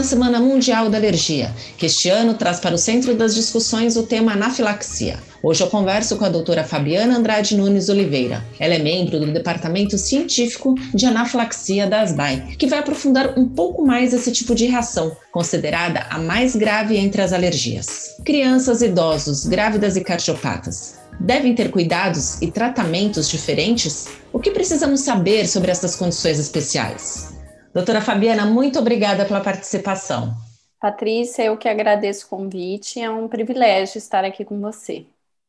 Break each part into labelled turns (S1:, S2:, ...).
S1: na Semana Mundial da Alergia, que este ano traz para o centro das discussões o tema anafilaxia. Hoje eu converso com a doutora Fabiana Andrade Nunes Oliveira. Ela é membro do Departamento Científico de Anafilaxia da ASBAI, que vai aprofundar um pouco mais esse tipo de reação, considerada a mais grave entre as alergias. Crianças, idosos, grávidas e cardiopatas devem ter cuidados e tratamentos diferentes? O que precisamos saber sobre essas condições especiais? Doutora Fabiana, muito obrigada pela participação.
S2: Patrícia, eu que agradeço o convite, é um privilégio estar aqui com você.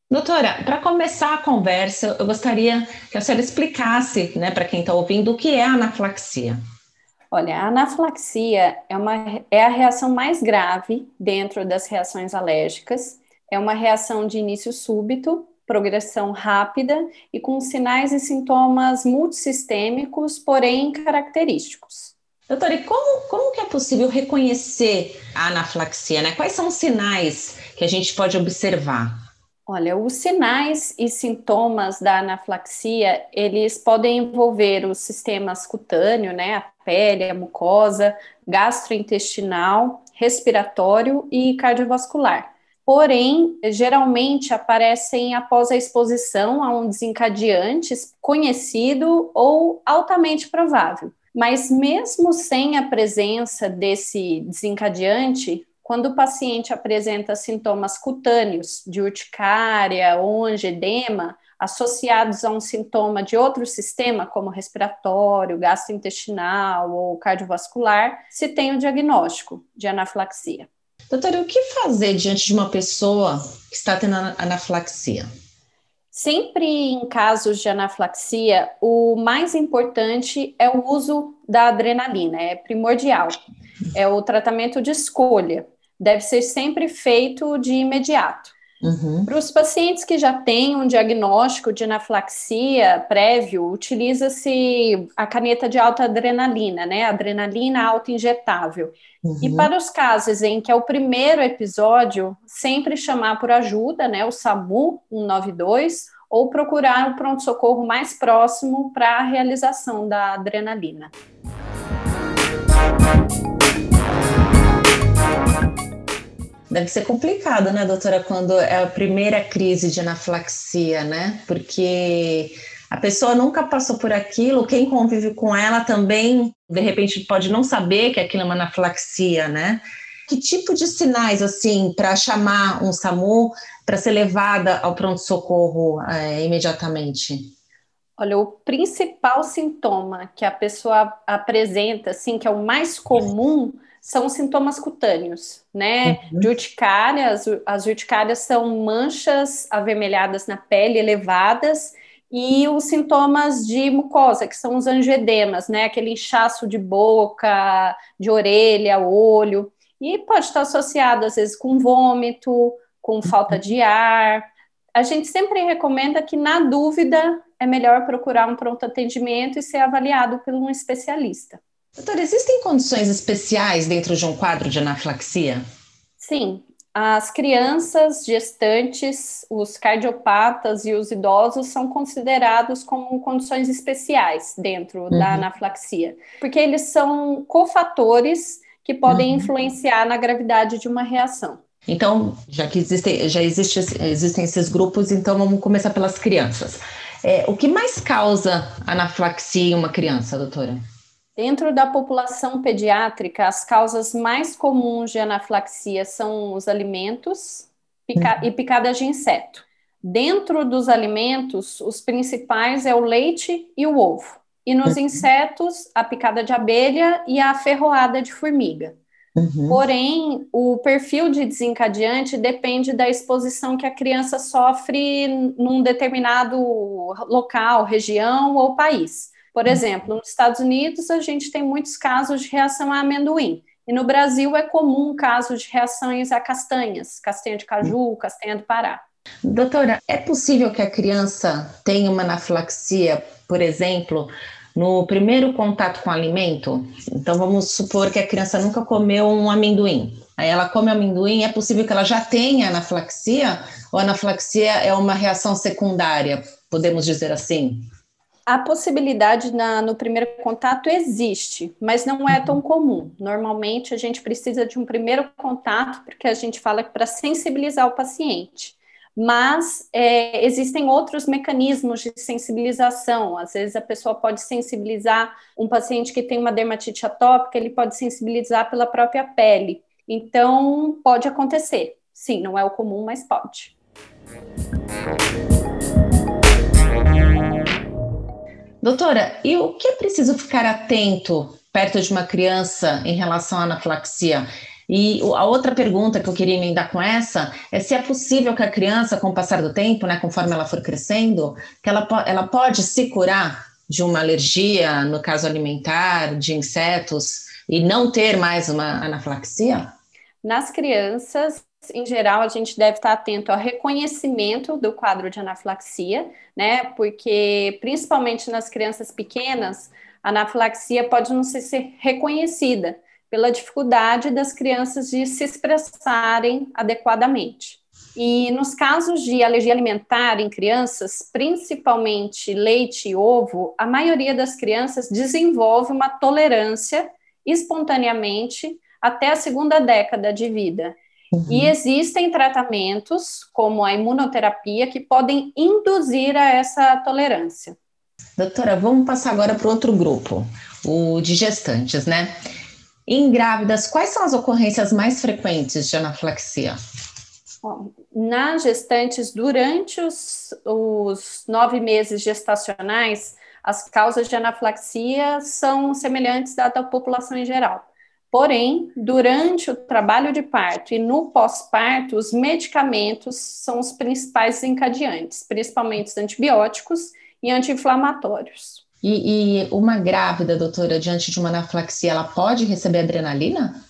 S1: Doutora, para começar a conversa, eu gostaria que a senhora explicasse, né, para quem está ouvindo, o que é a anafilaxia.
S2: Olha, a anafilaxia é, uma, é a reação mais grave dentro das reações alérgicas. É uma reação de início súbito, progressão rápida e com sinais e sintomas multissistêmicos, porém característicos.
S1: Doutora, e como, como que é possível reconhecer a anafilaxia? Né? Quais são os sinais que a gente pode observar?
S2: Olha, os sinais e sintomas da anafilaxia, eles podem envolver os sistemas cutâneo, né, a pele, a mucosa, gastrointestinal, respiratório e cardiovascular. Porém, geralmente aparecem após a exposição a um desencadeante conhecido ou altamente provável. Mas mesmo sem a presença desse desencadeante, quando o paciente apresenta sintomas cutâneos de urticária ou angedema, associados a um sintoma de outro sistema, como respiratório, gastrointestinal ou cardiovascular, se tem o diagnóstico de anafilaxia.
S1: Doutora, o que fazer diante de uma pessoa que está tendo anafilaxia?
S2: Sempre em casos de anafilaxia, o mais importante é o uso da adrenalina, é primordial. É o tratamento de escolha. Deve ser sempre feito de imediato. Uhum. Para os pacientes que já têm um diagnóstico de anafilaxia prévio, utiliza-se a caneta de alta adrenalina, né? Adrenalina auto-injetável. Uhum. E para os casos em que é o primeiro episódio, sempre chamar por ajuda, né? O SAMU 192 ou procurar o pronto-socorro mais próximo para a realização da adrenalina.
S1: Deve ser complicado, né, doutora, quando é a primeira crise de anafilaxia, né? Porque a pessoa nunca passou por aquilo, quem convive com ela também, de repente, pode não saber que aquilo é uma anafilaxia, né? Que tipo de sinais, assim, para chamar um SAMU para ser levada ao pronto-socorro é, imediatamente?
S2: Olha, o principal sintoma que a pessoa apresenta, assim, que é o mais comum, são sintomas cutâneos, né? Uhum. De urticária, as, as urticárias são manchas avermelhadas na pele elevadas e os sintomas de mucosa, que são os angioedemas, né? Aquele inchaço de boca, de orelha, olho, e pode estar associado às vezes com vômito, com falta de ar. A gente sempre recomenda que, na dúvida, é melhor procurar um pronto atendimento e ser avaliado por um especialista.
S1: Doutor, existem condições especiais dentro de um quadro de anafilaxia?
S2: Sim, as crianças, gestantes, os cardiopatas e os idosos são considerados como condições especiais dentro uhum. da anafilaxia, porque eles são cofatores que podem uhum. influenciar na gravidade de uma reação.
S1: Então, já que existem, já existe, existem esses grupos, então vamos começar pelas crianças. É, o que mais causa anafilaxia em uma criança, doutora?
S2: Dentro da população pediátrica, as causas mais comuns de anafilaxia são os alimentos pica uhum. e picadas de inseto. Dentro dos alimentos, os principais é o leite e o ovo. E nos uhum. insetos, a picada de abelha e a ferroada de formiga. Uhum. Porém, o perfil de desencadeante depende da exposição que a criança sofre num determinado local, região ou país. Por hum. exemplo, nos Estados Unidos, a gente tem muitos casos de reação a amendoim. E no Brasil é comum casos de reações a castanhas, castanha de caju, castanha do Pará.
S1: Doutora, é possível que a criança tenha uma anafilaxia, por exemplo, no primeiro contato com o alimento? Então vamos supor que a criança nunca comeu um amendoim. Aí ela come amendoim, é possível que ela já tenha anafilaxia? Ou a anafilaxia é uma reação secundária, podemos dizer assim?
S2: A possibilidade na, no primeiro contato existe, mas não é tão comum. Normalmente a gente precisa de um primeiro contato, porque a gente fala para sensibilizar o paciente. Mas é, existem outros mecanismos de sensibilização. Às vezes a pessoa pode sensibilizar um paciente que tem uma dermatite atópica, ele pode sensibilizar pela própria pele. Então, pode acontecer. Sim, não é o comum, mas pode.
S1: Doutora, e o que é preciso ficar atento perto de uma criança em relação à anafilaxia? E a outra pergunta que eu queria emendar com essa é se é possível que a criança, com o passar do tempo, né, conforme ela for crescendo, que ela, ela pode se curar de uma alergia, no caso alimentar, de insetos, e não ter mais uma anafilaxia?
S2: Nas crianças, em geral, a gente deve estar atento ao reconhecimento do quadro de anafilaxia, né? Porque, principalmente nas crianças pequenas, a anafilaxia pode não ser reconhecida pela dificuldade das crianças de se expressarem adequadamente. E nos casos de alergia alimentar em crianças, principalmente leite e ovo, a maioria das crianças desenvolve uma tolerância espontaneamente até a segunda década de vida. Uhum. E existem tratamentos, como a imunoterapia, que podem induzir a essa tolerância.
S1: Doutora, vamos passar agora para outro grupo, o de gestantes, né? Em grávidas, quais são as ocorrências mais frequentes de anafilaxia?
S2: nas gestantes, durante os, os nove meses gestacionais, as causas de anafilaxia são semelhantes à da população em geral. Porém, durante o trabalho de parto e no pós-parto, os medicamentos são os principais desencadeantes, principalmente os antibióticos e anti-inflamatórios.
S1: E, e, uma grávida, doutora, diante de uma anafilaxia, ela pode receber adrenalina?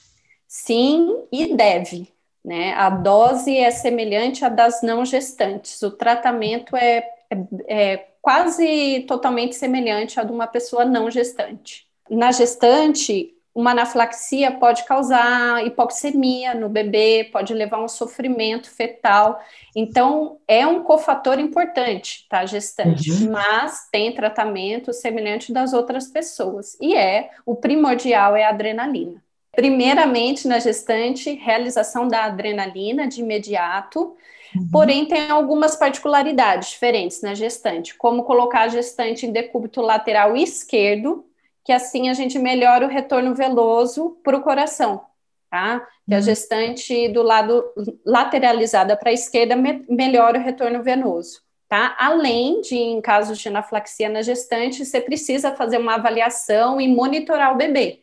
S2: Sim, e deve. Né? A dose é semelhante à das não gestantes. O tratamento é, é, é quase totalmente semelhante à de uma pessoa não gestante. Na gestante, uma anafilaxia pode causar hipoxemia no bebê, pode levar a um sofrimento fetal. Então, é um cofator importante, tá, gestante, uhum. mas tem tratamento semelhante das outras pessoas. E é, o primordial é a adrenalina. Primeiramente, na gestante, realização da adrenalina de imediato, uhum. porém tem algumas particularidades diferentes na gestante, como colocar a gestante em decúbito lateral esquerdo, que assim a gente melhora o retorno veloso para o coração, tá? Que a uhum. gestante do lado lateralizada para a esquerda me melhora o retorno venoso, tá? Além de, em casos de anafilaxia na gestante, você precisa fazer uma avaliação e monitorar o bebê.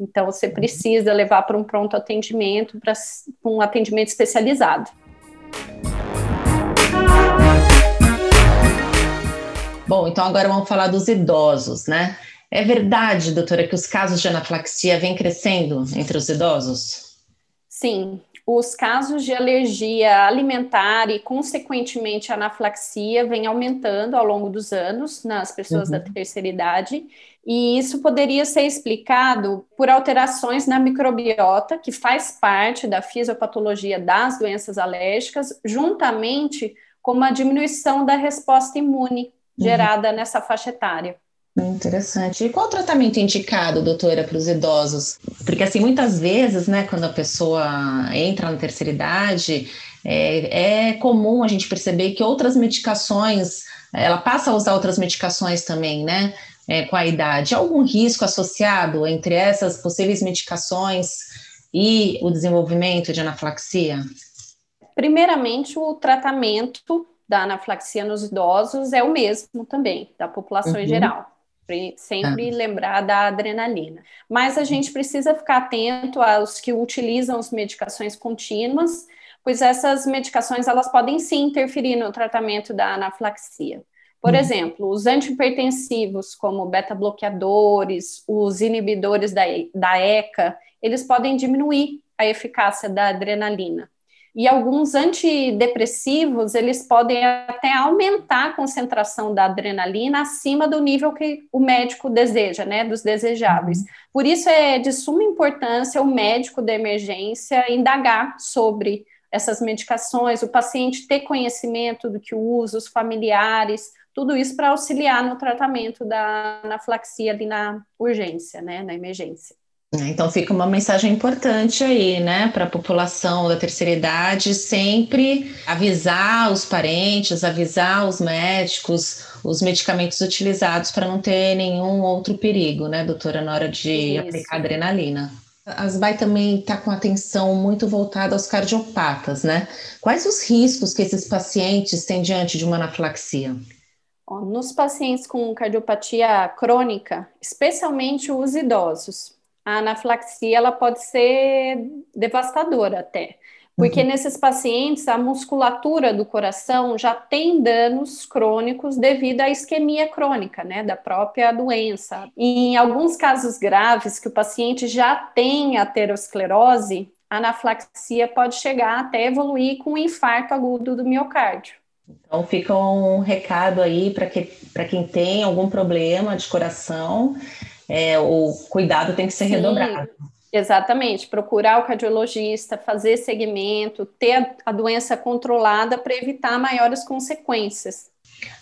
S2: Então, você uhum. precisa levar para um pronto atendimento, para um atendimento especializado.
S1: Bom, então agora vamos falar dos idosos, né? É verdade, doutora, que os casos de anafilaxia vêm crescendo entre os idosos?
S2: Sim, os casos de alergia alimentar e, consequentemente, anafilaxia vêm aumentando ao longo dos anos nas pessoas uhum. da terceira idade, e isso poderia ser explicado por alterações na microbiota, que faz parte da fisiopatologia das doenças alérgicas, juntamente com uma diminuição da resposta imune uhum. gerada uhum. nessa faixa etária.
S1: Interessante. E qual o tratamento indicado, doutora, para os idosos? Porque, assim, muitas vezes, né, quando a pessoa entra na terceira idade, é, é comum a gente perceber que outras medicações, ela passa a usar outras medicações também, né, é, com a idade. Algum risco associado entre essas possíveis medicações e o desenvolvimento de anafilaxia?
S2: Primeiramente, o tratamento da anafilaxia nos idosos é o mesmo também, da população uhum. em geral sempre ah. lembrar da adrenalina. Mas a gente precisa ficar atento aos que utilizam as medicações contínuas, pois essas medicações elas podem sim interferir no tratamento da anafilaxia. Por hum. exemplo, os antihipertensivos, como beta-bloqueadores, os inibidores da, da ECA, eles podem diminuir a eficácia da adrenalina. E alguns antidepressivos, eles podem até aumentar a concentração da adrenalina acima do nível que o médico deseja, né, dos desejáveis. Uhum. Por isso é de suma importância o médico da emergência indagar sobre essas medicações, o paciente ter conhecimento do que usa, os familiares, tudo isso para auxiliar no tratamento da anaflaxia ali na urgência, né, na emergência.
S1: É, então fica uma mensagem importante aí, né, para a população da terceira idade, sempre avisar os parentes, avisar os médicos, os medicamentos utilizados para não ter nenhum outro perigo, né, doutora, na hora de Isso. aplicar adrenalina. A ASBAI também está com atenção muito voltada aos cardiopatas, né? Quais os riscos que esses pacientes têm diante de uma anafilaxia?
S2: Nos pacientes com cardiopatia crônica, especialmente os idosos, a anafilaxia ela pode ser devastadora até. Porque uhum. nesses pacientes a musculatura do coração já tem danos crônicos devido à isquemia crônica, né, da própria doença. E em alguns casos graves que o paciente já tem aterosclerose, a anafilaxia pode chegar até evoluir com um infarto agudo do miocárdio.
S1: Então fica um recado aí para que, quem tem algum problema de coração é, o cuidado tem que ser Sim, redobrado.
S2: Exatamente, procurar o cardiologista, fazer segmento, ter a, doença controlada para evitar maiores consequências.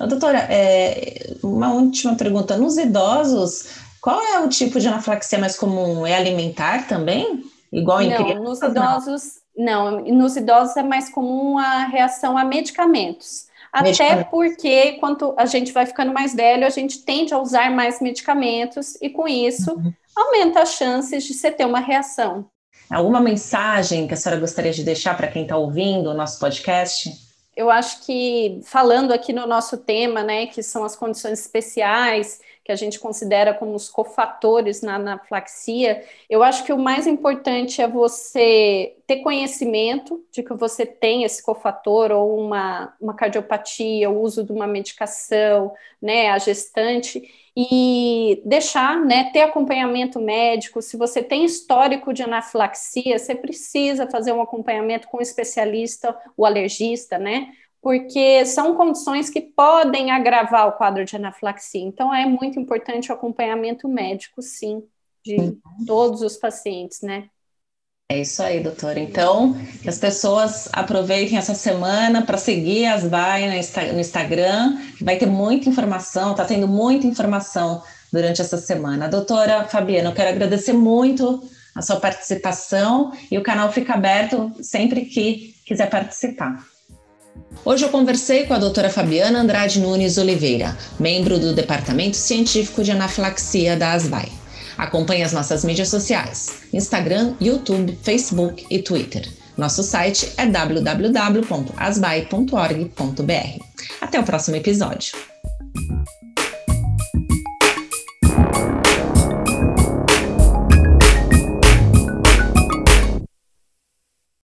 S1: Doutora, é, uma última pergunta: nos idosos, qual é o tipo de anafilaxia mais comum? É alimentar também? Igual em
S2: não,
S1: crianças?
S2: Nos idosos, não. não. Nos idosos é mais comum a reação a medicamentos. Até porque, quando a gente vai ficando mais velho, a gente tende a usar mais medicamentos e, com isso, uhum. aumenta as chances de você ter uma reação.
S1: Alguma mensagem que a senhora gostaria de deixar para quem está ouvindo o nosso podcast?
S2: Eu acho que, falando aqui no nosso tema, né, que são as condições especiais, que a gente considera como os cofatores na anaflaxia, eu acho que o mais importante é você ter conhecimento de que você tem esse cofator ou uma, uma cardiopatia, o uso de uma medicação, né, a gestante, e deixar, né, ter acompanhamento médico. Se você tem histórico de anaflaxia, você precisa fazer um acompanhamento com um especialista, o alergista, né, porque são condições que podem agravar o quadro de anafilaxia. Então, é muito importante o acompanhamento médico, sim, de todos os pacientes, né?
S1: É isso aí, doutora. Então, que as pessoas aproveitem essa semana para seguir as VAI no Instagram, que vai ter muita informação, está tendo muita informação durante essa semana. Doutora Fabiana, eu quero agradecer muito a sua participação e o canal fica aberto sempre que quiser participar. Hoje eu conversei com a doutora Fabiana Andrade Nunes Oliveira, membro do Departamento Científico de Anafilaxia da ASVAI. Acompanhe as nossas mídias sociais: Instagram, YouTube, Facebook e Twitter. Nosso site é www.asbai.org.br. Até o próximo episódio.